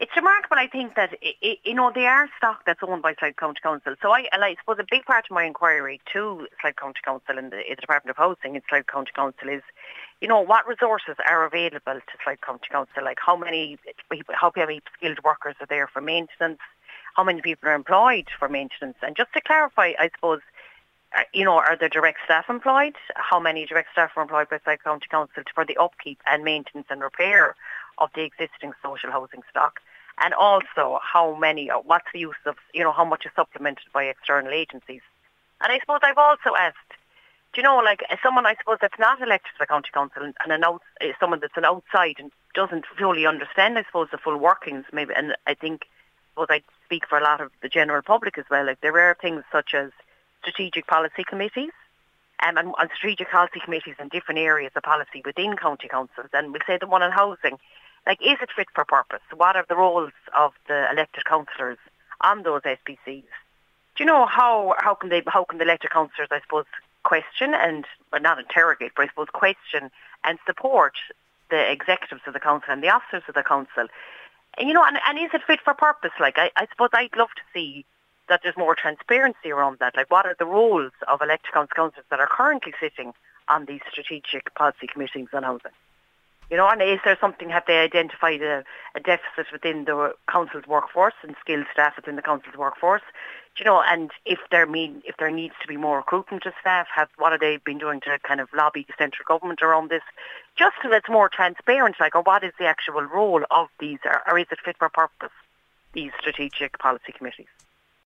it's remarkable, I think, that, you know, they are stock that's owned by Sligo County Council. So I, I suppose a big part of my inquiry to Sligo County Council and the, the Department of Housing in Sligo County Council is, you know, what resources are available to Sligo County Council? Like how many, how many skilled workers are there for maintenance? How many people are employed for maintenance? And just to clarify, I suppose, uh, you know, are there direct staff employed? How many direct staff are employed by Sligo County Council for the upkeep and maintenance and repair of the existing social housing stock? And also how many, what's the use of, you know, how much is supplemented by external agencies. And I suppose I've also asked, do you know, like someone I suppose that's not elected to the county council and, and an out, eh, someone that's an outside and doesn't fully understand, I suppose, the full workings, maybe, and I think, suppose I speak for a lot of the general public as well. Like there are things such as strategic policy committees, um, and, and strategic policy committees in different areas of policy within county councils, and we'll say the one on housing like, is it fit for purpose? What are the roles of the elected councillors on those SPCs? Do you know how, how can they how can the elected councillors, I suppose, question and well, not interrogate, but I suppose question and support the executives of the council and the officers of the council? And you know, and, and is it fit for purpose? Like, I, I suppose I'd love to see that there's more transparency around that. Like, what are the roles of elected council councillors that are currently sitting on these strategic policy committees on housing? You know, and is there something, have they identified a, a deficit within the council's workforce and skilled staff within the council's workforce? Do you know, and if there mean if there needs to be more recruitment of staff, have what have they been doing to kind of lobby the central government around this? Just so it's more transparent, like, or what is the actual role of these, or, or is it fit for purpose? These strategic policy committees.